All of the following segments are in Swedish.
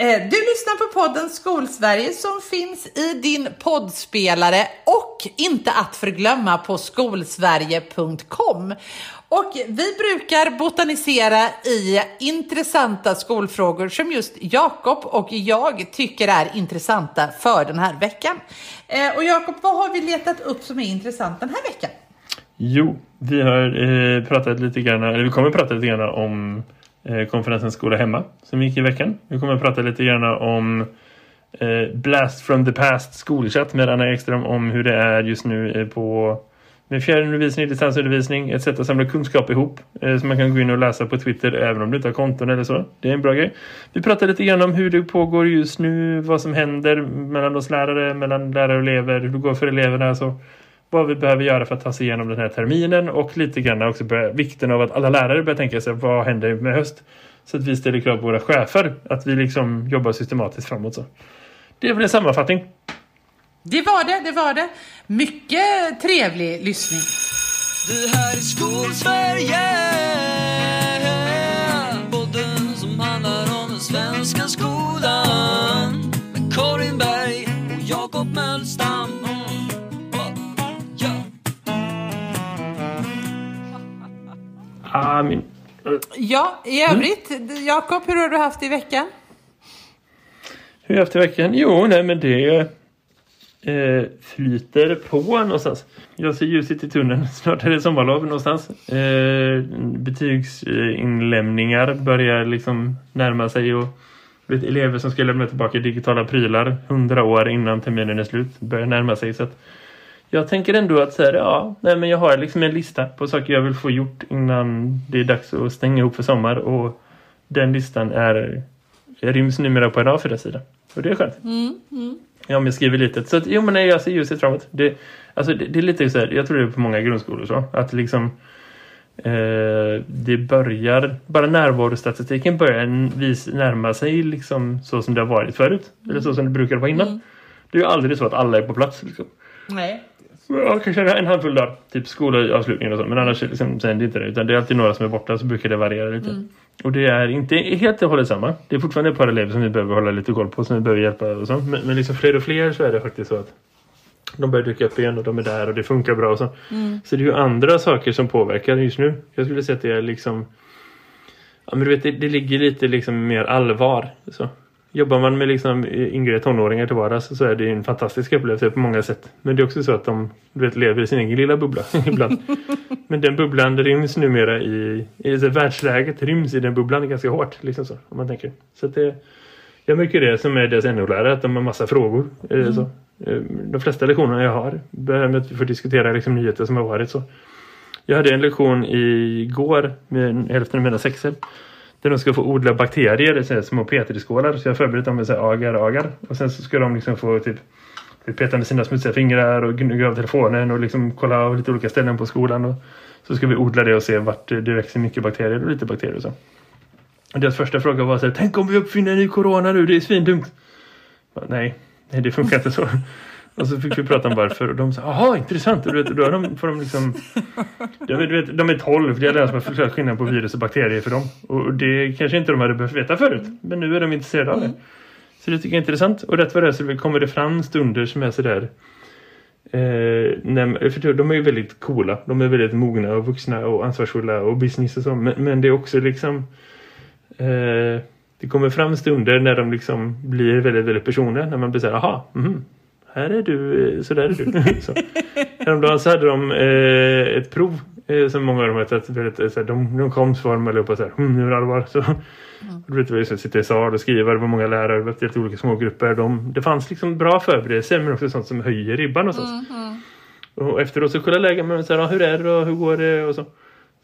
Eh, du lyssnar på podden Skolsverige som finns i din poddspelare och inte att förglömma på skolsverige.com. Och vi brukar botanisera i intressanta skolfrågor som just Jakob och jag tycker är intressanta för den här veckan. Eh, och Jakob, vad har vi letat upp som är intressant den här veckan? Jo, vi har eh, pratat lite grann, eller vi kommer prata lite grann om eh, Eh, konferensen Skola Hemma som gick i veckan. Vi kommer att prata lite grann om eh, Blast from the Past skolchatt med Anna Ekström om hur det är just nu eh, på med fjärrundervisning, distansundervisning, ett sätt att samla kunskap ihop eh, som man kan gå in och läsa på Twitter även om du inte har konton eller så. Det är en bra grej. Vi pratar lite grann om hur det pågår just nu, vad som händer mellan oss lärare, mellan lärare och elever, hur det går för eleverna, så vad vi behöver göra för att ta sig igenom den här terminen och lite grann också börja, vikten av att alla lärare börjar tänka sig vad händer med höst så att vi ställer krav på våra chefer att vi liksom jobbar systematiskt framåt så. Det är väl en sammanfattning. Det var det, det var det. Mycket trevlig lyssning. Det här är Skolsverige Ah, min... Ja, i övrigt, mm. Jakob, hur har du haft i veckan? Hur har jag haft i veckan? Jo, nej men det eh, flyter på någonstans. Jag ser ljuset i tunneln. Snart är det sommarlov någonstans. Eh, betygsinlämningar börjar liksom närma sig och vet, elever som ska lämna tillbaka digitala prylar hundra år innan terminen är slut börjar närma sig så att jag tänker ändå att säga ja, nej men jag har liksom en lista på saker jag vill få gjort innan det är dags att stänga ihop för sommar och den listan är ryms numera på en A4-sida. Och det är skönt. Mm, mm. Ja, men jag skriver lite. Så att, jo, men nej, jag ser ljuset framåt. Det, alltså, det, det, är lite så här, jag tror det är på många grundskolor så. Att liksom eh, det börjar, bara närvarostatistiken börjar vis, närma sig liksom så som det har varit förut. Mm. Eller så som det brukade vara innan. Mm. Det är ju aldrig så att alla är på plats. Liksom. Nej. Ja, kanske en handfull dagar. Typ skolavslutningen och så. Men annars liksom, sen det inte det. Utan det är alltid några som är borta så brukar det variera lite. Mm. Och det är inte helt och hållet samma. Det är fortfarande ett par elever som vi behöver hålla lite koll på. Som vi behöver hjälpa och så. Men, men liksom fler och fler så är det faktiskt så att de börjar dyka upp igen och de är där och det funkar bra och så. Mm. Så det är ju andra saker som påverkar just nu. Jag skulle säga att det är liksom... Ja men du vet, det, det ligger lite liksom mer allvar. Så. Jobbar man med liksom yngre tonåringar till vardags så är det en fantastisk upplevelse på många sätt. Men det är också så att de du vet, lever i sin egen lilla bubbla ibland. Men den bubblan ryms numera i, i alltså, världsläget ryms i den bubblan ganska hårt. Liksom så, om man tänker. Så det, jag märker det som är deras NO-lärare att de har massa frågor. Mm. Så. Eh, de flesta lektionerna jag har med att vi får diskutera liksom, nyheter som har varit så. Jag hade en lektion igår med hälften av mina sexer där de ska få odla bakterier, så här, små petriskålar. Så jag har förberett dem med så här, agar, agar. Och sen så ska de liksom få typ, typ peta med sina smutsiga fingrar och gnugga av telefonen och liksom kolla av lite olika ställen på skolan. Och så ska vi odla det och se vart det växer mycket bakterier och lite bakterier och så. Och deras första fråga var så här, tänk om vi uppfinner en ny corona nu, det är svindumt. Nej, nej det funkar inte så. Och så fick vi prata om varför. Och de sa, jaha intressant. Och du vet, då är de, får de liksom... Du vet, de är tolv. Det är den som har förklarat skillnaden på virus och bakterier för dem. Och det kanske inte de hade behövt veta förut. Men nu är de intresserade av det. Så det tycker jag är intressant. Och rätt vad det är så kommer det fram stunder som är sådär... Eh, när, för de är ju väldigt coola. De är väldigt mogna och vuxna och ansvarsfulla och business och så. Men, men det är också liksom... Eh, det kommer fram stunder när de liksom blir väldigt, väldigt personliga. När man blir såhär, aha, mm, här är du, eh, så där är du. så. Häromdagen så hade de eh, ett prov eh, som många av dem hade eh, så de, de kom så var de allihopa så här, hm, nu är det allvar. Så, mm. Du vet, vi sitter i sal och skriver, det var många lärare, det var olika smågrupper. De, det fanns liksom bra förberedelser men också sånt som höjer ribban och så. Mm. Och efteråt så kollade lägen med så här, hur är det och hur går det och så.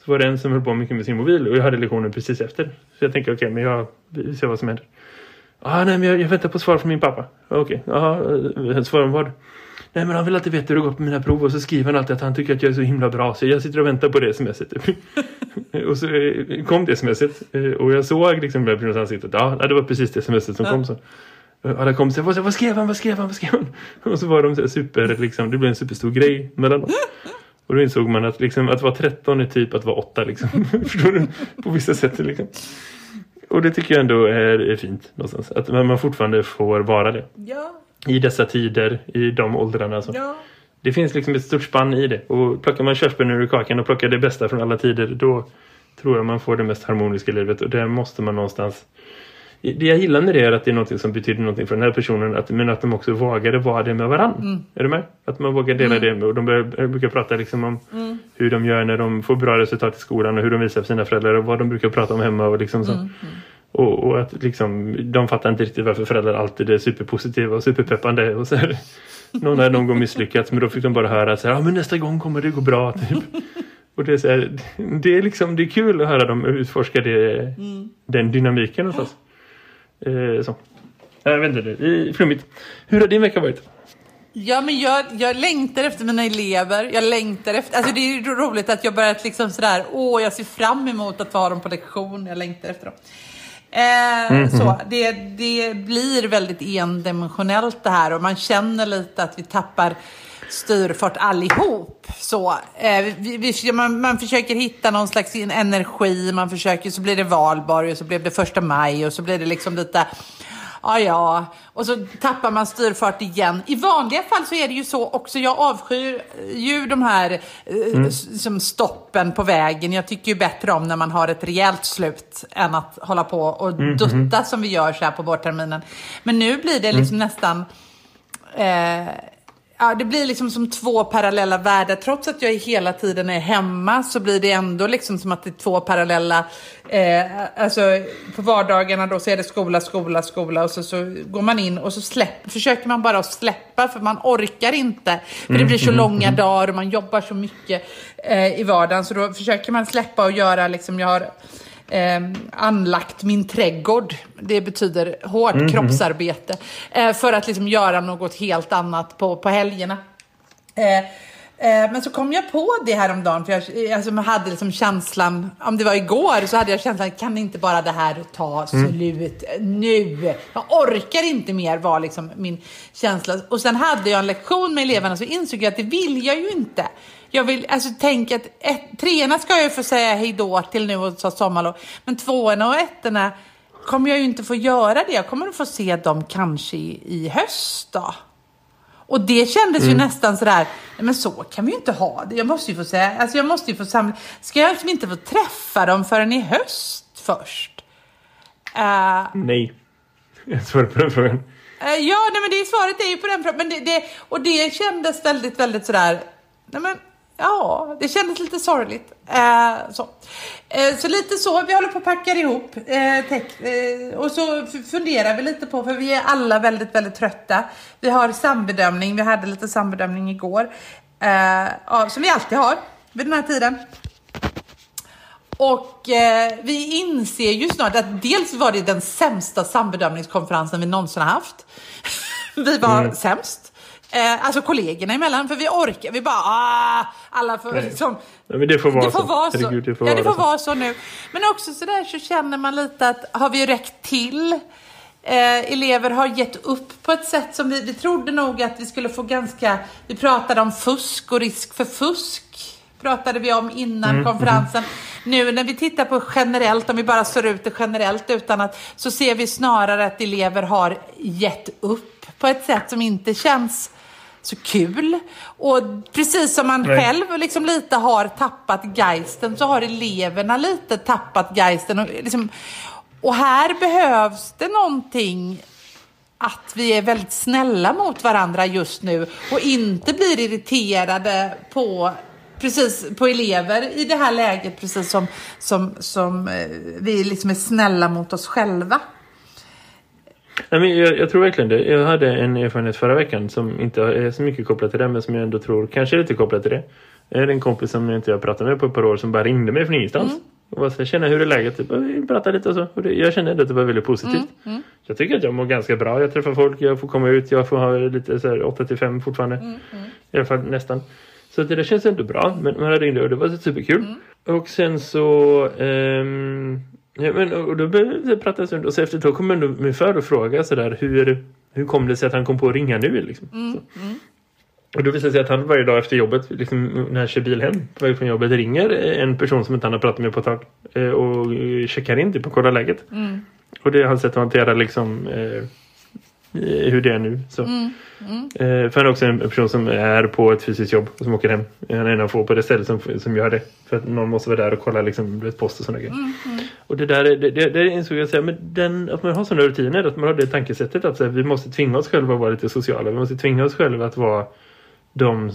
Så var det en som höll på mycket med sin mobil och jag hade lektionen precis efter. Så jag tänkte okej, okay, men jag, vi ser vad som händer. Ah, nej, men jag, jag väntar på svar från min pappa. Okej, okay. jaha, svar om vad? Nej, men han vill alltid veta hur det går på mina prov och så skriver han alltid att han tycker att jag är så himla bra. Så jag sitter och väntar på det smset. och så eh, kom det smset eh, och jag såg liksom med på ansiktet. Ja, det var precis det smset som kom så. Alla kom så vad, vad skrev han, vad skrev han, vad skrev han? Och så var de så super, liksom, det blev en superstor grej mellan dem. Och då insåg man att, liksom, att vara 13 är typ att vara 8 liksom. Förstår du? På vissa sätt liksom. Och det tycker jag ändå är, är fint någonstans. Att man fortfarande får vara det. Ja. I dessa tider, i de åldrarna. Så. Ja. Det finns liksom ett stort spann i det. Och plockar man körsbär ur kakan och plockar det bästa från alla tider, då tror jag man får det mest harmoniska livet. Och där måste man någonstans... Det jag gillar med det är att det är något som betyder något för den här personen. Att, men att de också vågade vara det med varandra. Mm. Är du med? Att man vågar dela mm. det med. Och de brukar prata liksom om mm. Hur de gör när de får bra resultat i skolan. Och hur de visar för sina föräldrar. Och vad de brukar prata om hemma. Och liksom så. Mm, mm. Och, och, att liksom, de fattar inte riktigt varför föräldrar alltid är superpositiva och superpeppande. Och så här, någon har någon gång misslyckats men då fick de bara höra att ah, men nästa gång kommer det gå bra. Typ. Och det är, så här, det är liksom det är kul att höra dem utforska det, mm. den dynamiken hos oss. Eh, så. Jag vet inte, det är flummigt. Hur har din vecka varit? Ja, men jag, jag längtar efter mina elever. Jag längtar efter... Alltså det är roligt att jag börjat liksom sådär, åh, jag ser fram emot att ha dem på lektion. Jag längtar efter dem. Eh, mm -hmm. så, det, det blir väldigt endimensionellt det här och man känner lite att vi tappar styrfart allihop. Så, eh, vi, vi, man, man, försöker hitta någon slags energi, man försöker, så blir det valborg och så blev det första maj och så blir det liksom lite ja ja, och så tappar man styrfart igen. I vanliga fall så är det ju så också, jag avskyr ju de här eh, mm. som stoppen på vägen. Jag tycker ju bättre om när man har ett rejält slut än att hålla på och mm. dutta som vi gör så här på vårterminen. Men nu blir det liksom mm. nästan eh, Ja, det blir liksom som två parallella världar. Trots att jag hela tiden är hemma så blir det ändå liksom som att det är två parallella... Eh, alltså på vardagarna då så är det skola, skola, skola och så, så går man in och så släpp, försöker man bara att släppa för man orkar inte. För det blir så mm, långa mm. dagar och man jobbar så mycket eh, i vardagen så då försöker man släppa och göra liksom, jag har eh, anlagt min trädgård. Det betyder hårt mm, kroppsarbete. Eh, för att liksom göra något helt annat på, på helgerna. Eh, eh men så kom jag på det här om dagen, för jag alltså, hade liksom känslan, om det var igår, så hade jag känslan, kan inte bara det här ta mm. slut mm. nu? Jag orkar inte mer, var liksom min känsla. Och sen hade jag en lektion med eleverna, så insåg jag att det vill jag ju inte jag vill alltså tänka att ett, treorna ska jag ju få säga hej då till nu och ta sommarlov. Men tvåorna och ettorna kommer jag ju inte få göra det. Jag kommer att få se dem kanske i, i höst då. Och det kändes mm. ju nästan sådär, nej men så kan vi ju inte ha det. Jag måste ju få säga, alltså jag måste ju få samla, ska jag liksom inte få träffa dem förrän i höst först? Uh, nej, jag svarar på den frågan. Uh, ja, nej men det svaret är ju på den frågan. Men det, det, och det kändes väldigt, väldigt sådär, nej men Ja, det kändes lite sorgligt. Eh, så. Eh, så lite så, vi håller på att packa ihop. Eh, eh, och så funderar vi lite på, för vi är alla väldigt, väldigt trötta. Vi har sambedömning, vi hade lite sambedömning igår. Eh, ja, som vi alltid har vid den här tiden. Och eh, vi inser ju snart att dels var det den sämsta sambedömningskonferensen vi någonsin har haft. vi var mm. sämst. Eh, alltså kollegorna emellan, för vi orkar, vi bara ah, alla får liksom... Nej, men det får vara det får så. Vara så. Herregud, det får ja, det får vara så nu. Men också sådär så känner man lite att har vi räckt till? Eh, elever har gett upp på ett sätt som vi, vi trodde nog att vi skulle få ganska... Vi pratade om fusk och risk för fusk. Pratade vi om innan mm, konferensen. Mm. Nu när vi tittar på generellt, om vi bara slår ut det generellt utan att, så ser vi snarare att elever har gett upp på ett sätt som inte känns så kul. Och precis som man Nej. själv liksom lite har tappat geisten så har eleverna lite tappat geisten. Och, liksom, och här behövs det någonting att vi är väldigt snälla mot varandra just nu och inte blir irriterade på precis på elever i det här läget, precis som, som, som eh, vi liksom är snälla mot oss själva. Nej, men jag, jag, tror verkligen det. Jag hade en erfarenhet förra veckan som inte är så mycket kopplat till det men som jag ändå tror kanske är lite kopplat till det. Det är en kompis som jag inte har pratat med på ett par år som bara ringde mig från ingenstans. Mm. Och bara så, känna hur är läget? Typ, vi pratar lite och så. Och det, jag kände att det var väldigt positivt. Mm. Mm. Jag tycker att jag mår ganska bra. Jag träffar folk, jag får komma ut, jag får ha lite så här 8-5 fortfarande. Mm. Mm. I alla fall nästan. Så det där känns ändå bra. Men man ringde och det var superkul. Mm. Och sen så... Um, Ja, men, och då började vi prata en stund och så efter ett tag kom min far och fråga sådär hur, hur kom det sig att han kom på att ringa nu liksom. Mm, mm. Och då visar det sig att han varje dag efter jobbet, liksom, när han kör bil hem på väg från jobbet, ringer en person som inte han har pratat med på ett tag eh, och checkar in typ och kollar läget. Mm. Och det är hans sätt att hantera liksom, eh, hur det är nu. Så. Mm. Mm. Eh, för han är också en person som är på ett fysiskt jobb och som åker hem. Han är en av få på det stället som, som gör det. För att någon måste vara där och kolla liksom, post och sådana grejer. Mm. Mm. Och det där det, det, det insåg jag säga, men den, att man har sådana rutiner, att man har det tankesättet att här, vi måste tvinga oss själva att vara lite sociala. Vi måste tvinga oss själva att vara de,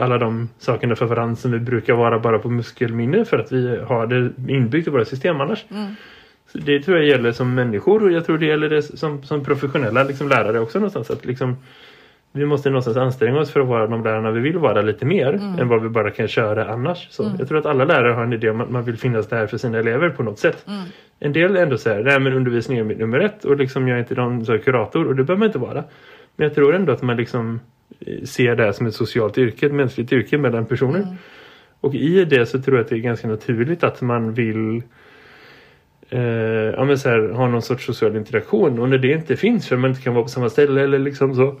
alla de sakerna för varandra som vi brukar vara bara på muskelminne för att vi har det inbyggt i våra system annars. Det tror jag gäller som människor och jag tror det gäller det som, som professionella liksom lärare också någonstans. Att liksom, vi måste någonstans anstränga oss för att vara de lärarna vi vill vara lite mer Mm. än vad vi bara kan köra annars. Så Mm. Jag tror att alla lärare har en idé om att man vill finnas där för sina elever på något sätt. Mm. En del är ändå här, nej men undervisning är mitt nummer ett och liksom jag är inte någon så kurator och det behöver man inte vara. Men jag tror ändå att man liksom eh, ser det här som ett socialt yrke, ett mänskligt yrke mellan personer. Mm. Och i det så tror jag att det är ganska naturligt att man vill eh, ja, men så här, ha någon sorts social interaktion. Och när det inte finns, för man inte kan vara på samma ställe eller liksom så.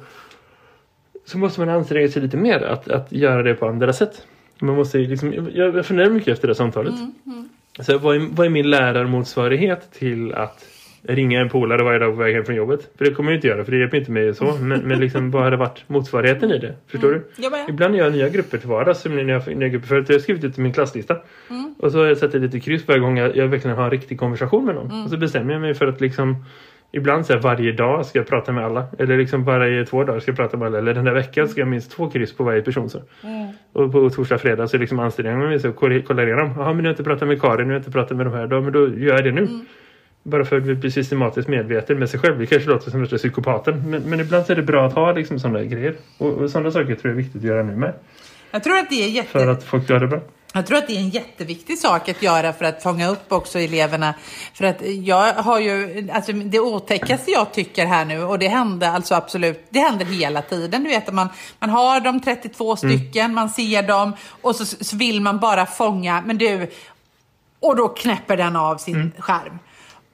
Så måste man anstränga sig lite mer att, att göra det på andra sätt. Man måste liksom, jag, jag funderar mycket efter det samtalet. Mm. Mm. Så vad är, vad är min lärarmotsvarighet till att ringa en polare varje dag på väg hem från jobbet? För det kommer jag inte göra, för det hjälper inte mig så. Men, men liksom, vad hade varit motsvarigheten i det? Förstår du? Jag med. Ibland gör jag nya grupper till vardags. När jag, nya grupper förut. Jag har skrivit ut min klasslista. Mm. Och så har jag satt ett litet kryss varje gång jag, jag verkligen har en riktig konversation med någon. Mm. Och så bestämmer jag mig för att liksom Ibland så här, varje dag ska jag prata med alla. Eller liksom varje två dagar ska jag prata med alla. Eller den här veckan ska jag minst två kryss på varje person. Så. Mm. Och på torsdag fredag så liksom anstränger jag mig så kolla kolla igenom. Jaha men nu har jag inte pratat med Karin, nu har jag inte pratat med de här. Då, men då gör jag det nu. Mm. Bara för att vi blir systematiskt medveten med sig själv. Det kanske låter som värsta psykopaten. Men, men ibland är det bra att ha liksom sådana grejer. Och, och sådana saker tror jag är viktigt att göra nu med. Jag tror att det är jätte... För att folk gör det bra. Jag tror att det är en jätteviktig sak att göra för att fånga upp också eleverna. För att jag har ju, alltså det otäckaste jag tycker här nu, och det händer alltså absolut, det händer hela tiden. Du vet att man, man har de 32 stycken, man ser dem och så, så vill man bara fånga, men du, och då knäpper den av sin skärm.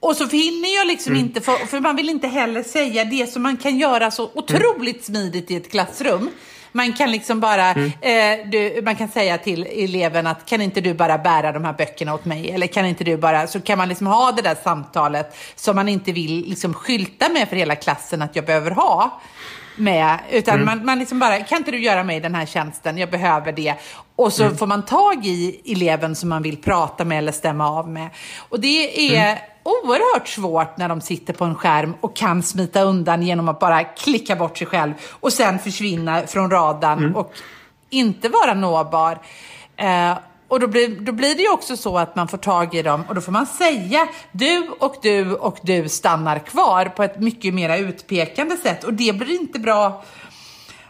Och så hinner jag liksom inte, för, för man vill inte heller säga det som man kan göra så otroligt smidigt i ett klassrum. Man kan liksom bara, eh, du, man kan säga till eleven att kan inte du bara bära de här böckerna åt mig? Eller kan inte du bara, så kan man liksom ha det där samtalet som man inte vill liksom skylta med för hela klassen att jag behöver ha med. Utan man, man liksom bara, kan inte du göra mig den här tjänsten? Jag behöver det. Och så får man tag i eleven som man vill prata med eller stämma av med. Och det är oerhört svårt när de sitter på en skärm och kan smita undan genom att bara klicka bort sig själv och sen försvinna från radarn och inte vara nåbar. Eh, och då blir, då blir det ju också så att man får tag i dem och då får man säga du och du och du stannar kvar på ett mycket mer utpekande sätt och det blir inte bra.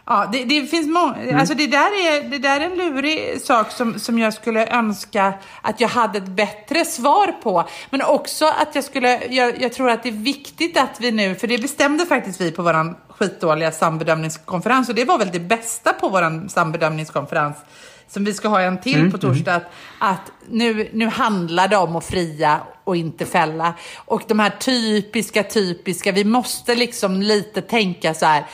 Ja, det, det finns många, alltså det där, är, det där är en lurig sak som, som jag skulle önska att jag hade ett bättre svar på. Men också att jag skulle, jag, jag tror att det är viktigt att vi nu, för det bestämde faktiskt vi på våran skitdåliga sambedömningskonferens och det var väl det bästa på våran sambedömningskonferens som vi ska ha en till på torsdag, att, att nu, nu handlar det om att fria och inte fälla. Och de här typiska, typiska, vi måste liksom lite tänka så här,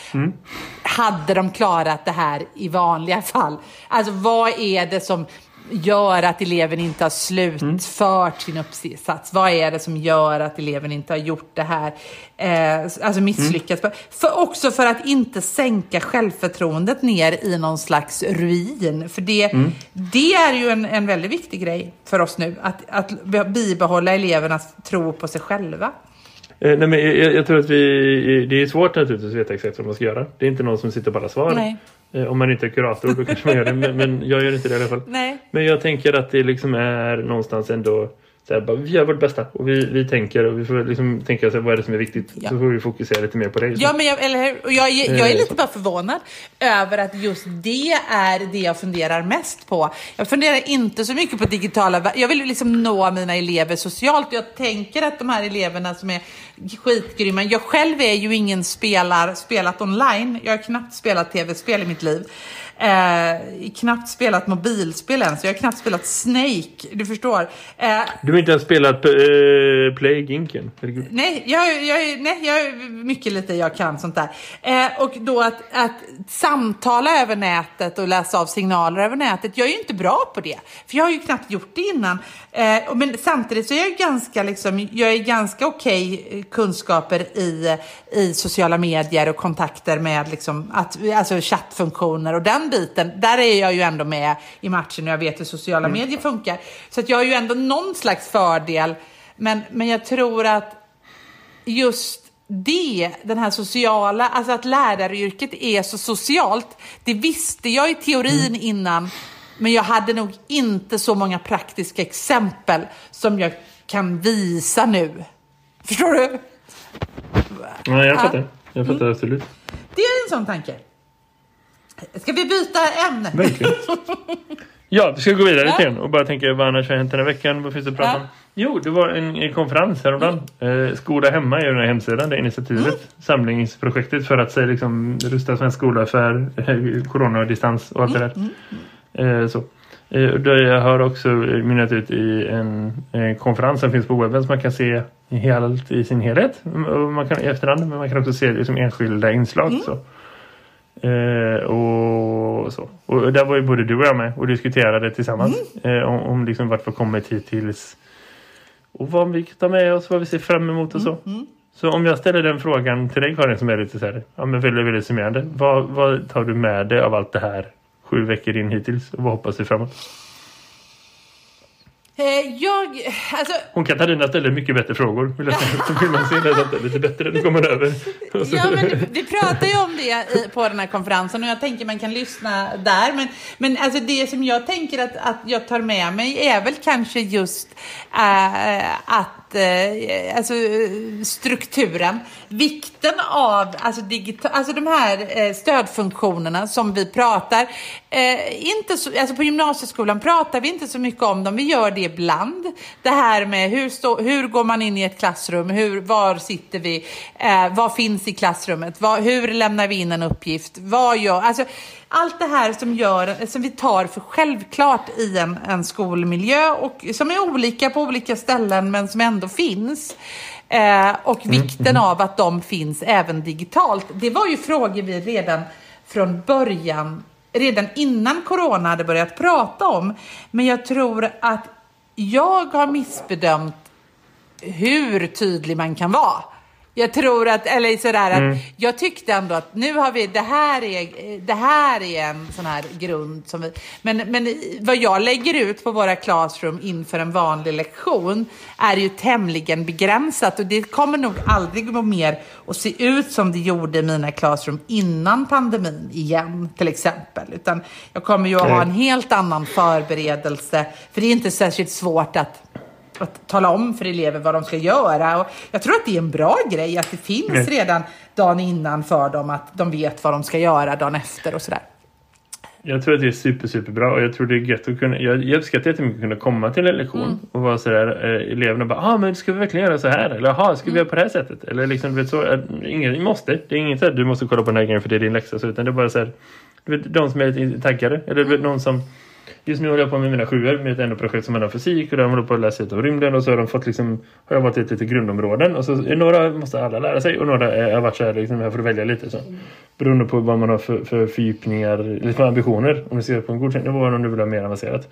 hade de klarat det här i vanliga fall? Alltså vad är det som gör att eleven inte har slutfört sin uppsats? Vad är det som gör att eleven inte har gjort det här? Eh, alltså misslyckats. För, också för att inte sänka självförtroendet ner i någon slags ruin. För det, det är ju en, en väldigt viktig grej för oss nu. Att, att bibehålla elevernas tro på sig själva. Eh, nej, men jag, jag tror att vi, det är svårt naturligtvis att veta exakt vad man ska göra. Det är inte någon som sitter på alla svar. Eh, om man inte är kurator då kanske man gör det. Men, men jag gör inte det i alla fall. Nej. Men jag tänker att det liksom är någonstans ändå så här, bara, vi gör vårt bästa och vi, vi tänker och vi får liksom tänka så här, vad är det som är viktigt. Ja. Så får vi fokusera lite mer på det. Ja, men jag, eller hur? Och jag, är- jag är Eh, lite bara förvånad över att just det är det jag funderar mest på. Jag funderar inte så mycket på digitala... Jag vill liksom nå mina elever socialt. Jag tänker att de här eleverna som är skitgrymma... Jag själv är ju ingen spelar, spelat online. Jag har knappt spelat tv-spel i mitt liv. Eh, knappt spelat mobilspel än, så jag har knappt spelat Snake, du förstår. Eh, du har inte ens spelat uh, Play Ginken? Nej jag, jag, nej, jag mycket lite jag kan sånt där. Eh, och då att, att samtala över nätet och läsa av signaler över nätet, jag är ju inte bra på det. För jag har ju knappt gjort det innan. Eh, men samtidigt så är jag ganska, liksom, jag är ganska okej okay kunskaper i, i sociala medier och kontakter med liksom, att, alltså chattfunktioner och den biten. Där är jag ju ändå med i matchen och jag vet hur sociala mm. medier funkar. Så att jag har ju ändå någon slags fördel. Men, men jag tror att just det, den här sociala, alltså att läraryrket är så socialt, det visste jag i teorin mm. innan. Men jag hade nog inte så många praktiska exempel som jag kan visa nu. Förstår du? Ja, jag fattar. Jag fattar mm. absolut. Det är en sån tanke. Ska vi byta ämne? Verkligen. Ja, vi ska gå vidare ja. och bara tänka vad annars har hänt den här veckan. Vad finns det att prata ja. om? Jo, det var en, en konferens häromdagen. Mm. Eh, skola hemma är den här hemsidan, det initiativet. Mm. Samlingsprojektet för att säga, liksom, rusta svensk skola för eh, corona och distans och allt mm. det där. Mm, mm. Eh, så. Eh, jag har också mynnat ut i en, en, konferens som finns på webben som man kan se helt i sin helhet. Man kan i efterhand, men man kan också se det som enskilda inslag. Mm. Så. Eh, och så. Och där var ju både du och jag med och diskuterade tillsammans mm. eh, om, om liksom vart vi kommit hittills och vad vi tar med oss, vad vi ser fram emot och så. Mm. mm. Så om jag ställer den frågan till dig Karin som är lite så här, ja men väldigt, väldigt summerande. Vad, vad tar du med dig av allt det här sju veckor in hittills och vad hoppas du framåt? Eh, jag, alltså... Hon Katarina ställer mycket bättre frågor. Vill jag säga. Så vill man se det lite bättre. Nu kommer över. ja, men vi pratar ju om det på den här konferensen och jag tänker man kan lyssna där. Men, men alltså det som jag tänker att, att jag tar med mig är väl kanske just äh, att eh, alltså, strukturen. Vikten av alltså, digital, alltså de här eh, stödfunktionerna som vi pratar. Eh, inte så, alltså på gymnasieskolan pratar vi inte så mycket om dem. Vi gör det ibland. Det här med hur, stå, hur går man in i ett klassrum? Hur, var sitter vi? Eh, vad finns i klassrummet? Vad, hur lämnar vi in en uppgift? Vad gör... Alltså, allt det här som, gör, som vi tar för självklart i en, en skolmiljö och som är olika på olika ställen men som ändå finns. Eh, och mm, vikten mm. av att de finns även digitalt. Det var ju frågor vi redan från början, redan innan corona hade börjat prata om. Men jag tror att jag har missbedömt hur tydlig man kan vara. Jag tror att, eller sådär att, mm. jag tyckte ändå att nu har vi, det här är, det här är en sån här grund som vi, men, men vad jag lägger ut på våra classroom inför en vanlig lektion är ju tämligen begränsat och det kommer nog aldrig mer att se ut som det gjorde i mina classroom innan pandemin igen till exempel, utan jag kommer ju att ha en helt annan förberedelse, för det är inte särskilt svårt att att tala om för elever vad de ska göra. Och jag tror att det är en bra grej att det finns mm. redan dagen innan för dem att de vet vad de ska göra dagen efter och sådär. Jag tror att det är super, superbra och jag tror det är gött att kunna, jag, jag uppskattar jättemycket att kunna komma till en lektion mm. och vara sådär, eh, eleverna bara, ah men ska vi verkligen göra så här? Eller jaha, ska vi mm. göra på det här sättet? Eller liksom, du vet så, ingen måste, det är inget så att du måste kolla på den här grejen för det är din läxa, så, utan det är bara så här, du vet, de som är lite taggade, eller du vet, någon som Just nu håller jag på med mina sjuor med ett enda projekt som handlar om fysik och de håller på att läsa ut av rymden och så har de fått liksom, har jag varit i lite grundområden och så några måste alla lära sig och några har varit så här liksom, här för att välja lite så. Beroende på vad man har för, för fördjupningar, lite för ambitioner om du ser på en godkänd nivå eller om du vill ha mer avancerat.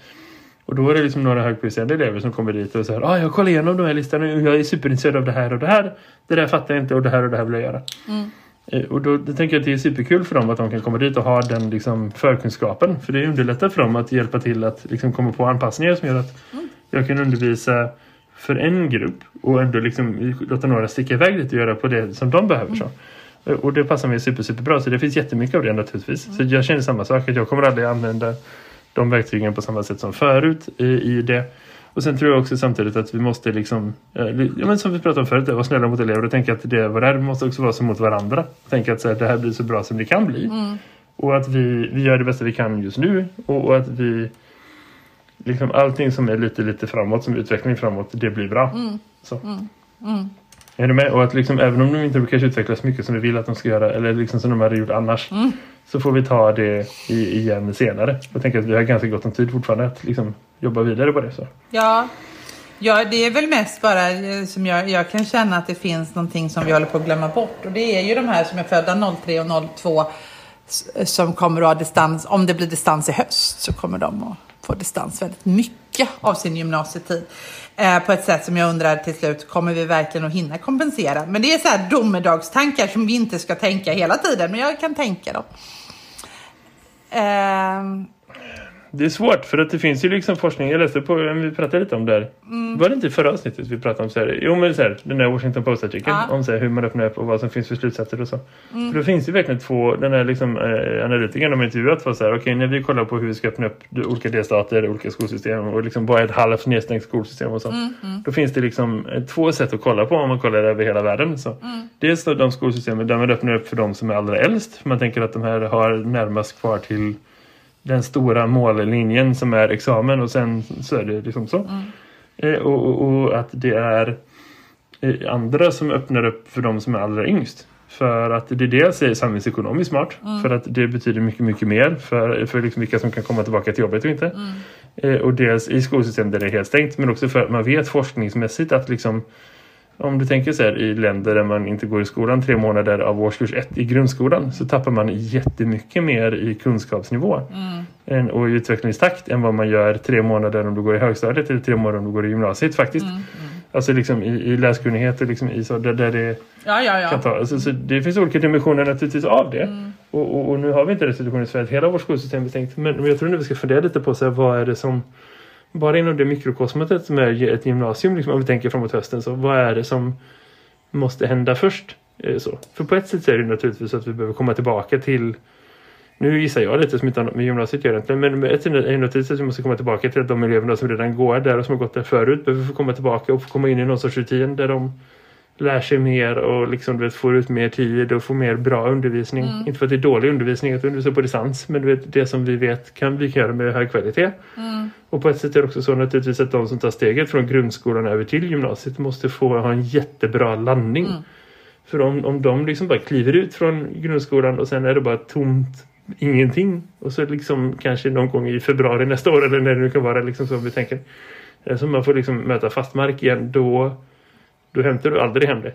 Och då är det liksom några högpresterande elever som kommer dit och säger ah, jag kollar igenom de här listorna och jag är superintresserad av det här och det här. Det där fattar jag inte och det här och det här vill jag göra. Mm. Eh, och då, då, tänker jag att det är superkul för dem att de kan komma dit och ha den liksom, förkunskapen. För det underlättar för dem att hjälpa till att liksom, komma på anpassningar som gör att mm. jag kan undervisa för en grupp och ändå liksom, låta några sticka iväg lite och göra på det som de behöver. Så. Eh, och det passar mig super, superbra. Så det finns jättemycket av det naturligtvis. Mm. Så jag känner samma sak. att Jag kommer aldrig använda de verktygen på samma sätt som förut i, i det. Och sen tror jag också samtidigt att vi måste liksom, ja, men som vi pratade om förut, vara snälla mot elever och tänka att det vad det är, måste också vara så mot varandra. Tänka att så här, det här blir så bra som det kan bli. Mm. Och att vi, vi gör det bästa vi kan just nu och, och, att vi liksom allting som är lite lite framåt, som utveckling framåt, det blir bra. Mm. Så. Mm. mm. Är du med? Och att liksom, även om de inte kanske utvecklas mycket som vi vill att de ska göra eller liksom som de hade gjort annars Mm. så får vi ta det i, igen senare. Jag tänker att vi har ganska gott om tid fortfarande att liksom jobba vidare på det. Så. Ja. ja, det är väl mest bara eh, som jag, jag kan känna att det finns någonting som vi håller på att glömma bort. Och det är ju de här som är födda 03 och 02 som kommer att ha distans. Om det blir distans i höst så kommer de att få distans väldigt mycket av sin gymnasietid. Eh, på ett sätt som jag undrar till slut, kommer vi verkligen att hinna kompensera? Men det är så här domedagstankar som vi inte ska tänka hela tiden, men jag kan tänka dem. Eh, det är svårt för att det finns ju liksom forskning. Jag läste på, vi pratade lite om det här. Mm. Var det inte i förra avsnittet vi pratade om så här, jo men så här, den där Washington Post-artikeln Ja. Mm. om så här, hur man öppnar upp och vad som finns för slutsatser och så. För då finns det verkligen två, den här liksom eh, analytikern de har intervjuat var så här, okej när vi kollar på hur vi ska öppna upp olika delstater, olika skolsystem och liksom är ett halvt nedstängt skolsystem och så. Mm, Då finns det liksom eh, två sätt att kolla på om man kollar över hela världen. Så. Mm. Dels de skolsystemen där man öppnar upp för de som är allra äldst. Man tänker att de här har närmast kvar till den stora mållinjen som är examen och sen så är det liksom så. Eh, och, och, och att det är eh, andra som öppnar upp för de som är allra yngst. För att det dels är samhällsekonomiskt smart. För att det betyder mycket, mycket mer för, för liksom vilka som kan komma tillbaka till jobbet och inte. Eh, och dels i skolsystem där det är helt stängt. Men också för att man vet forskningsmässigt att liksom om du tänker så här i länder där man inte går i skolan tre månader av årskurs ett i grundskolan så tappar man jättemycket mer i kunskapsnivå än, och i utvecklingstakt än vad man gör tre månader om du går i högstadiet eller tre månader om du går i gymnasiet faktiskt. Alltså liksom i, i läskunnighet och liksom i så där, där det ja, ja, kan ja. ta. Alltså, så det finns olika dimensioner naturligtvis av det. Mm. Och, och, och nu har vi inte restitution i Sverige. Hela vårt skolsystem är. Men, men jag tror nu vi ska fundera lite på så här, vad är det som bara inom det mikrokosmetet som är ett gymnasium, liksom, om vi tänker framåt hösten, så vad är det som måste hända först? Eh, så. För på ett sätt så är det naturligtvis att vi behöver komma tillbaka till nu gissar jag lite som inte har något med gymnasiet gör egentligen, men ett sätt är det naturligtvis att vi måste komma tillbaka till att de eleverna som redan går där och som har gått där förut behöver få komma tillbaka och få komma in i någon sorts rutin där de lär sig mer och liksom, du vet, får ut mer tid och får mer bra undervisning. Inte för att det är dålig undervisning att undervisa på distans men du vet, det som vi vet kan vi göra med hög kvalitet. Och på ett sätt är det också så naturligtvis att de som tar steget från grundskolan över till gymnasiet måste få ha en jättebra landning. För om, om de liksom bara kliver ut från grundskolan och sen är det bara tomt ingenting och så liksom kanske någon gång i februari nästa år eller när det nu kan vara liksom så vi tänker. eh, Så man får liksom möta fast mark igen då då hämtar du aldrig hem det.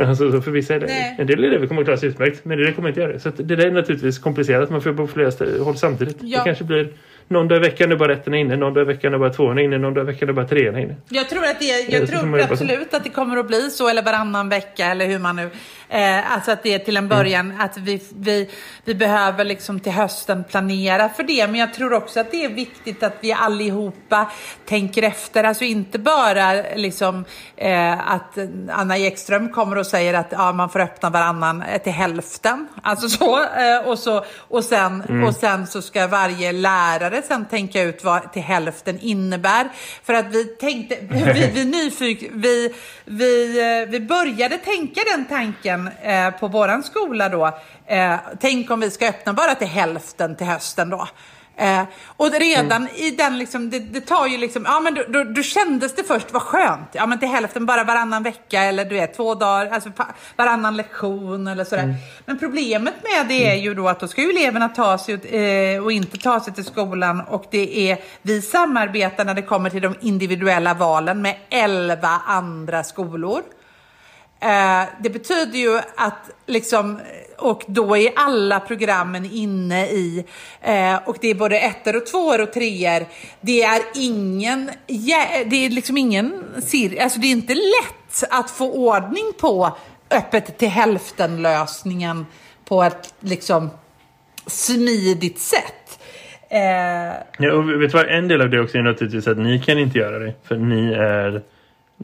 alltså, så för vissa är det, Nej. en del elever kommer att klara sig utmärkt men det kommer inte göra det. Så det där är naturligtvis komplicerat. Man får jobba på flera håll samtidigt. Ja. Det kanske blir någon dag i veckan är bara ettorna inne, någon dag i veckan är bara tvåorna inne, någon dag i veckan är bara treorna inne. Jag tror, att det, Ja, jag så tror absolut att det kommer att bli så, eller varannan vecka, eller hur man nu... Eh, alltså att det är till en början, att vi, vi, vi behöver liksom till hösten planera för det. Men jag tror också att det är viktigt att vi allihopa tänker efter. Alltså inte bara liksom eh, att Anna Ekström kommer och säger att ja, man får öppna varannan eh, till hälften. Alltså så. Eh, och, så och, sen, och sen så ska varje lärare sen tänka ut vad till hälften innebär. För att vi tänkte, vi, vi, nyfik, vi, vi, eh, vi började tänka den tanken eh, på våran skola då. Eh, tänk om vi ska öppna bara till hälften till hösten då. Eh, och det redan i den liksom, det, det tar ju liksom, ja men då, då, då kändes det först, vad skönt. Ja men till hälften bara varannan vecka eller du vet två dagar, alltså varannan lektion eller sådär. Men problemet med det är ju då att då ska ju eleverna ta sig ut, eh, och inte ta sig till skolan och det är, vi samarbetar när det kommer till de individuella valen med elva andra skolor. Eh, det betyder ju att liksom, och då är alla programmen inne i, eh, och det är både ettor och tvåor och treor. Det är ingen, det är liksom ingen, alltså det är inte lätt att få ordning på öppet till hälften lösningen på ett liksom smidigt sätt. Eh, Ja, och vet du vad? En del av det också är naturligtvis att ni kan inte göra det. För ni är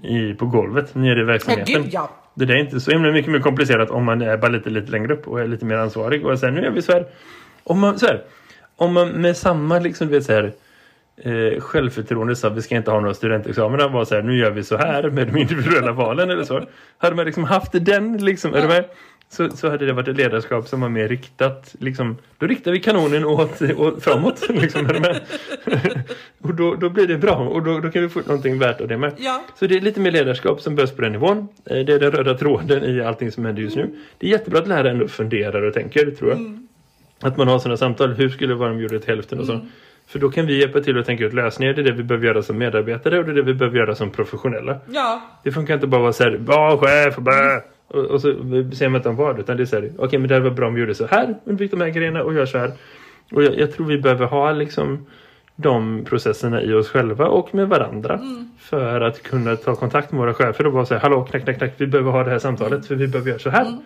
i, på golvet. Ni är i ja, verksamheten. gud ja. Det där är inte så himla mycket mer komplicerat om man är bara lite, lite längre upp och är lite mer ansvarig. Och sen nu är vi så här. Om man, så här, om man med samma liksom, du vet, så här, eh, självförtroende så att vi ska inte ha några studentexamina var så här, nu gör vi så här med de individuella valen eller så. Hade man liksom haft den liksom, är du med? Så, så hade det varit ett ledarskap som var mer riktat. Liksom, då riktar vi kanonen åt, åt framåt. Liksom, och då, då blir det bra och då, då kan vi få någonting värt av det med. Ja. Så det är lite mer ledarskap som behövs på den nivån. Eh, Det är den röda tråden i allting som händer just nu. Det är jättebra att lärare ändå funderar och tänker, tror jag. Att man har sådana samtal. Hur skulle det vara om vi gjorde till hälften och så. För då kan vi hjälpa till att tänka ut lösningar. Det är det vi behöver göra som medarbetare och det är det vi behöver göra som professionella. Ja. Det funkar inte bara att vara så här, ja chef, bä. Och, och så säger man inte om vad, utan det är så här, okej men det var bra om vi gjorde så här, undvik de här grejerna och gör så här. Och jag, jag tror vi behöver ha liksom de processerna i oss själva och med varandra. För att kunna ta kontakt med våra chefer och bara säga, hallå knack, knack, knack, vi behöver ha det här samtalet för vi behöver göra så här.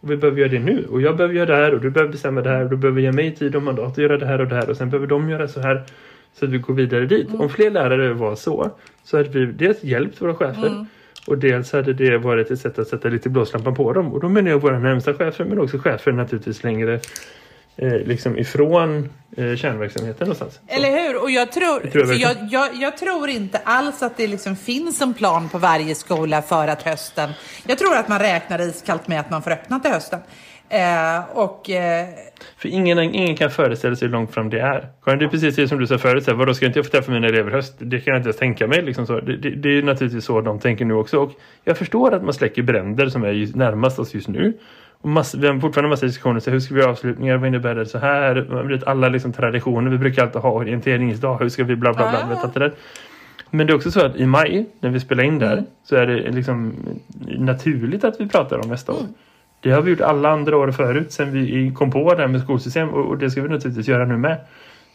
Och vi behöver göra det nu. Och jag behöver göra det här och du behöver bestämma det här och du behöver ge mig tid och mandat att göra det här och det här och sen behöver de göra så här. Så att vi går vidare dit. Om fler lärare var så så hade vi dels hjälpt våra chefer och dels hade det varit ett sätt att sätta lite blåslampan på dem. Och då menar jag våra närmsta chefer men också chefer naturligtvis längre eh, liksom ifrån eh, kärnverksamheten någonstans. Så. Eller hur? Och jag tror, jag jag, jag, jag tror inte alls att det liksom finns en plan på varje skola för att hösten... Jag tror att man räknar iskallt med att man får öppna till hösten. Eh, och... Eh, För ingen, ingen kan föreställa sig hur långt fram det är. Karin, det är precis det som du sa förut. Här, vadå, ska inte jag få träffa mina elever höst? Det kan jag inte ens tänka mig. Liksom så. Det, det, det är naturligtvis så de tänker nu också. Och jag förstår att man släcker bränder som är närmast oss just nu. Och mass, vi har fortfarande massa diskussioner. Så hur ska vi göra avslutningar? Vad innebär det så här? Alla liksom traditioner. Vi brukar alltid ha orienteringsdag. Hur ska vi bla bla bla. Ah. Vet. Men det är också så att i maj, när vi spelar in där, så är det liksom naturligt att vi pratar om nästa år. Det har vi gjort alla andra år förut sen vi kom på det här med skolsystem och, det ska vi naturligtvis göra nu med.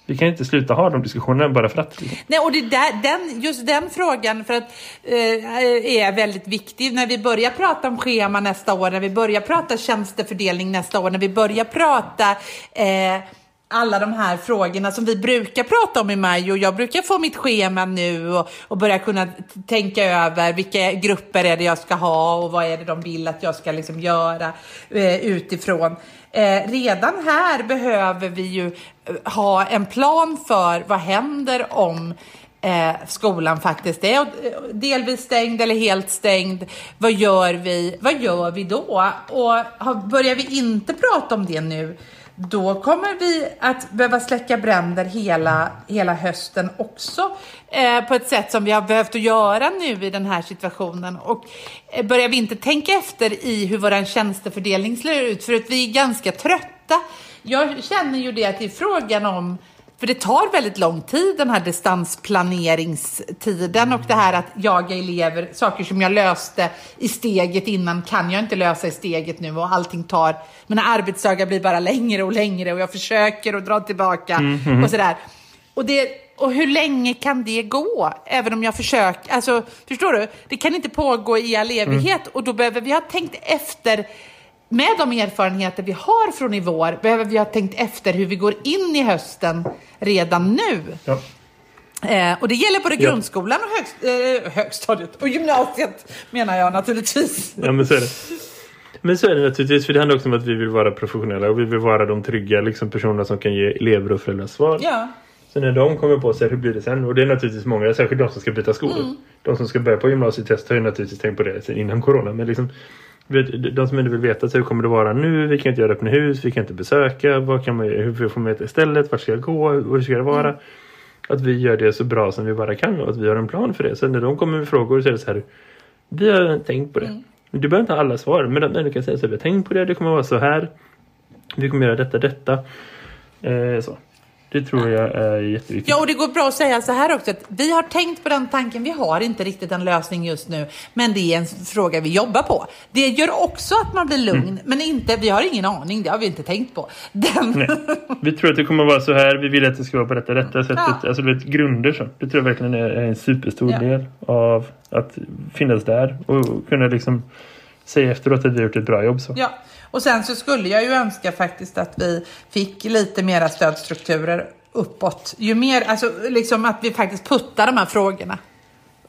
Vi kan inte sluta ha de diskussionerna bara för att. Nej, och det där, den, just den frågan för att, eh, är väldigt viktig. När vi börjar prata om schema nästa år, när vi börjar prata tjänstefördelning nästa år, när vi börjar prata eh, alla de här frågorna som vi brukar prata om i maj och jag brukar få mitt schema nu och, och börja kunna tänka över vilka grupper är det jag ska ha och vad är det de vill att jag ska liksom göra eh, utifrån. Eh, redan här behöver vi ju eh, ha en plan för vad händer om eh, skolan faktiskt är delvis stängd eller helt stängd. Vad gör vi? Vad gör vi då? Och har, börjar vi inte prata om det nu, då kommer vi att behöva släcka bränder hela, hela hösten också eh, på ett sätt som vi har behövt att göra nu i den här situationen. Och eh, börjar vi inte tänka efter i hur vår tjänstefördelning ser ut, för att vi är ganska trötta. Jag känner ju det att det är frågan om för det tar väldigt lång tid, den här distansplaneringstiden och det här att jaga elever, saker som jag löste i steget innan kan jag inte lösa i steget nu och allting tar, mina arbetsdagar blir bara längre och längre och jag försöker att dra tillbaka och sådär. Och, det, och hur länge kan det gå? Även om jag försöker, alltså förstår du? Det kan inte pågå i all evighet och då behöver vi ha tänkt efter med de erfarenheter vi har från i vår behöver vi ha tänkt efter hur vi går in i hösten redan nu. Ja. Eh, och det gäller både Ja. grundskolan och högst, eh, högstadiet och gymnasiet menar jag naturligtvis. ja, men så är det. Men så är det naturligtvis, för det handlar också om att vi vill vara professionella och vi vill vara de trygga liksom, personerna som kan ge elever och föräldrar svar. Ja, Så när de kommer på sig, hur blir det sen? Och det är naturligtvis många, särskilt de som ska byta skolor. De som ska börja på gymnasietest har ju naturligtvis tänkt på det sen innan corona. Men liksom, de som ändå vill veta, så hur kommer det vara nu? Vi kan inte göra öppna hus, vi kan inte besöka. Vad kan man, hur får man veta istället? Vart ska jag gå? Hur ska det vara? Att vi gör det så bra som vi bara kan och att vi har en plan för det. Så när de kommer med frågor så är det så här, vi har tänkt på det. Du behöver inte ha alla svar, men ändå kan säga så här, vi har tänkt på det, det kommer vara så här. Vi kommer göra detta, detta. Eh, så. Det tror jag är jätteviktigt. Ja, och det går bra att säga så här också. Att vi har tänkt på den tanken. Vi har inte riktigt en lösning just nu, men det är en fråga vi jobbar på. Det gör också att man blir lugn, men inte, vi har ingen aning. Det har vi inte tänkt på. Den, Nej. Vi tror att det kommer vara så här. Vi vill att det ska vara på detta, detta sättet. Ja. Alltså du vet, grunder så. Det tror jag verkligen är är en superstor Ja. del av att finnas där och kunna liksom säga efteråt att vi har gjort ett bra jobb. Så. Ja, och sen så skulle jag ju önska faktiskt att vi fick lite mera stödstrukturer uppåt. Ju mer, alltså liksom att vi faktiskt puttar de här frågorna.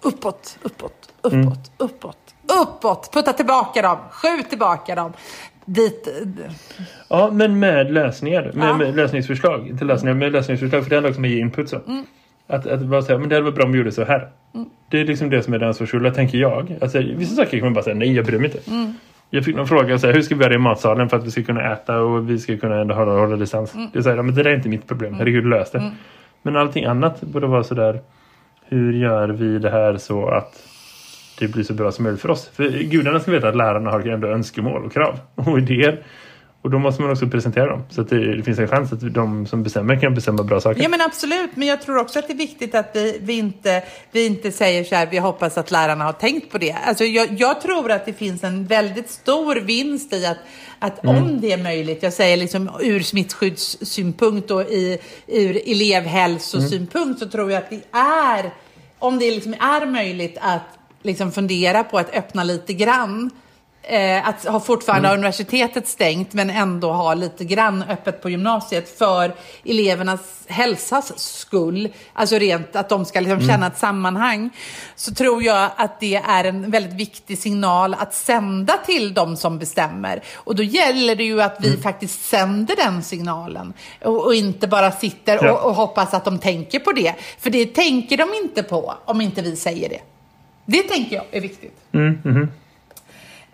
Uppåt, uppåt, uppåt, uppåt, uppåt. Putta tillbaka dem, skjut tillbaka dem. Dit. Ja, men med lösningar. Med, Ja. med lösningsförslag. Till lösningar, med lösningsförslag. För det handlar också om att ge input. Så. Mm. Att, att bara säga, men det hade varit bra om vi gjorde så här. Det är liksom det som är det ansvarsfulla, tänker jag. Alltså, vissa saker kan man bara säga, nej jag bryr mig inte. Mm. Jag fick någon fråga så här, hur ska vi göra i matsalen för att vi ska kunna äta och vi ska kunna ändå hålla, hålla distans. Mm. Så här, men det där är inte mitt problem, herregud lös det. Men allting annat borde vara så där, hur gör vi det här så att det blir så bra som möjligt för oss? För gudarna ska veta att lärarna har ändå önskemål och krav och idéer. Och då måste man också presentera dem. Så att det, det finns en chans att de som bestämmer kan bestämma bra saker. Ja men absolut, men jag tror också att det är viktigt att vi, vi, inte, vi inte säger så här, vi hoppas att lärarna har tänkt på det. Alltså jag, jag tror att det finns en väldigt stor vinst i att, att om det är möjligt, jag säger liksom ur smittskyddssynpunkt och i, ur elevhälsosynpunkt så tror jag att det är, om det liksom är möjligt att liksom fundera på att öppna lite grann eh, att ha fortfarande ha universitetet stängt men ändå ha lite grann öppet på gymnasiet för elevernas hälsas skull. Alltså rent att de ska liksom känna ett sammanhang. Så tror jag att det är en väldigt viktig signal att sända till de som bestämmer. Och då gäller det ju att vi faktiskt sänder den signalen. Och, och inte bara sitter Ja. och, och hoppas att de tänker på det. För det tänker de inte på om inte vi säger det. Det tänker jag är viktigt. Mm, mhm.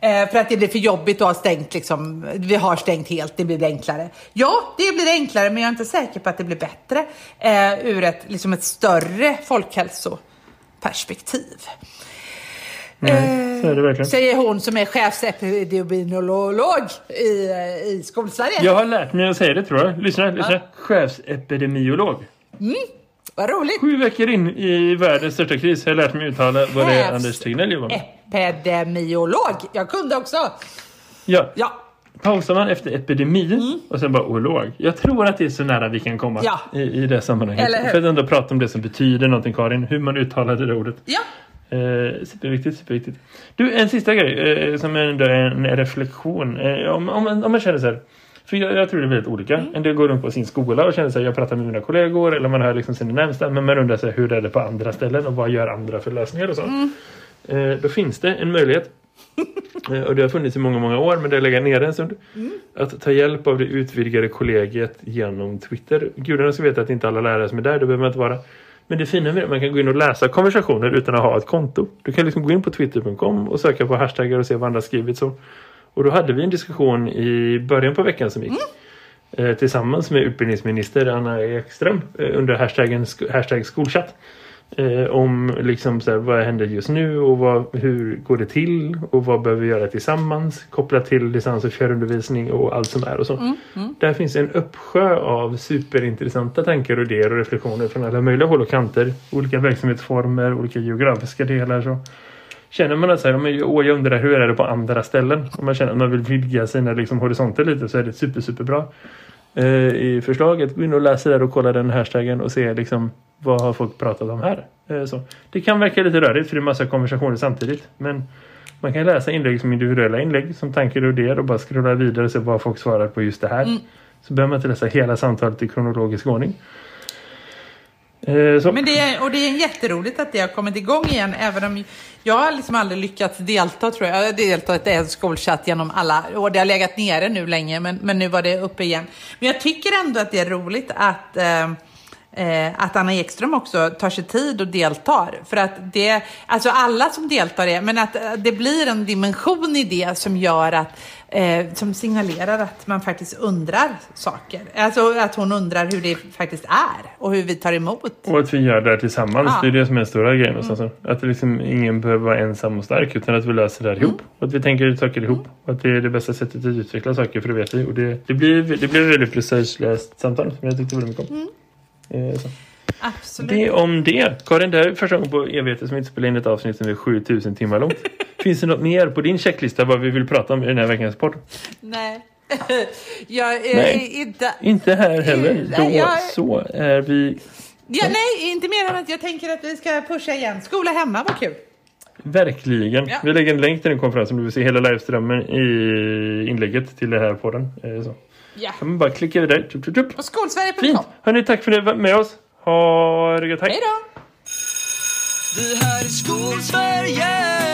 Eh, för att det blir för jobbigt att ha stängt, liksom, vi har stängt helt, det blir enklare. Ja, det blir enklare, men jag är inte säker på att det blir bättre eh, ur ett, liksom ett större folkhälsoperspektiv. Nej, så är det verkligen. Säger hon som är chefsepidemiolog i, eh, i Skolsverige. Jag har lärt mig att säga det tror jag. Lyssna, lyssna. Chefsepidemiolog. Vad roligt. Sju veckor in i världens största kris har jag lärt mig uttala vad det är Anders Tegnell jobbar med. Epidemiolog. Jag kunde också. Ja, Ja, pausar man efter epidemi och sen bara olog. Jag tror att det är så nära vi kan komma Ja. i, i det sammanhanget. Eller hur? För att ändå prata om det som betyder någonting Karin. Hur man uttalar det ordet. ja. Eh, superviktigt, superviktigt. Du, en sista grej eh, som ändå är en reflektion. Eh, om, om, om man känner så här. För jag, jag tror det är väldigt olika. En del går runt på sin skola och känner sig jag pratar med mina kollegor eller man hör liksom sina närmsta. Men man undrar sig hur är det på andra ställen och vad gör andra för lösningar och så. Eh, då finns det en möjlighet. Eh, och det har funnits i många, många år men det legat nere en stund. Att ta hjälp av det utvidgade kollegiet genom Twitter. Gudarna ska veta att inte alla lärare som är där, det behöver man inte vara. Men det fina med det är att man kan gå in och läsa konversationer utan att ha ett konto. Du kan liksom gå in på twitter.com och söka på hashtaggar och se vad andra skrivit så. Och då hade vi en diskussion i början på veckan som gick. Eh, tillsammans med utbildningsminister Anna Ekström eh, under hashtaggen, hashtag skolchatt. Eh, om liksom så här, vad händer just nu och vad, hur går det till och vad behöver vi göra tillsammans kopplat till distans och fjärrundervisning och allt som är och så. Där finns en uppsjö av superintressanta tankar och idéer och reflektioner från alla möjliga håll och kanter. Olika verksamhetsformer, olika geografiska delar. Så. Känner man att så här, jag undrar hur är det på andra ställen? Om man känner att man vill vidga sina liksom, horisonter lite så är det super, superbra eh, i förslaget. Gå in och läsa där och kolla den hashtaggen och se liksom, vad har folk pratat om här. Eh, så. Det kan verka lite rörigt för det är massa konversationer samtidigt. Men man kan läsa inlägg som individuella inlägg som tankar och idéer och bara scrolla vidare och se vad folk svarar på just det här. Så behöver man inte läsa hela samtalet i kronologisk ordning. Eh, så. Men det är, och det är jätteroligt att det har kommit igång igen, även om jag har liksom aldrig lyckats delta tror jag. Jag har deltagit i en skolchatt genom alla år. Det har legat nere nu länge, men, men nu var det uppe igen. Men jag tycker ändå att det är roligt att eh, eh, att Anna Ekström också tar sig tid och deltar. För att det, alltså alla som deltar är, men att det blir en dimension i det som gör att, eh, som signalerar att man faktiskt undrar saker. Alltså att hon undrar hur det faktiskt är och hur vi tar emot. Och att vi gör det här tillsammans. Ja. Det är det som är den stora grejen. Mm. Att det liksom ingen behöver vara ensam och stark utan att vi löser det här ihop. Och att vi tänker saker ihop. Och att det är det bästa sättet att utveckla saker för det vet vi. Och det, det, blir, det blir ett väldigt prestigelöst samtal som jag tyckte väldigt mycket om. Eh, så. Absolut. Det om det. Karin, det här är första gången på evigheter som vi inte spelar in ett avsnitt som är 7000 timmar långt. Finns det något mer på din checklista vad vi vill prata om i den här veckans podd? Nej. jag är Nej. inte... Inte här heller. Då jag- så är vi Ja, nej, inte mer än att jag tänker att vi ska pusha igen. Skola hemma, vad kul. Verkligen. Ja. Vi lägger en länk till den konferensen om du vill se hela liveströmmen i inlägget till det här podden. Så. Ja. kan man bara klicka vidare. Tup, tup, tup. På skolsverige.com. Fint! Hörni, tack för att ni var med oss. Ha det gött. Hej! Hej då! Det här är Skolsverige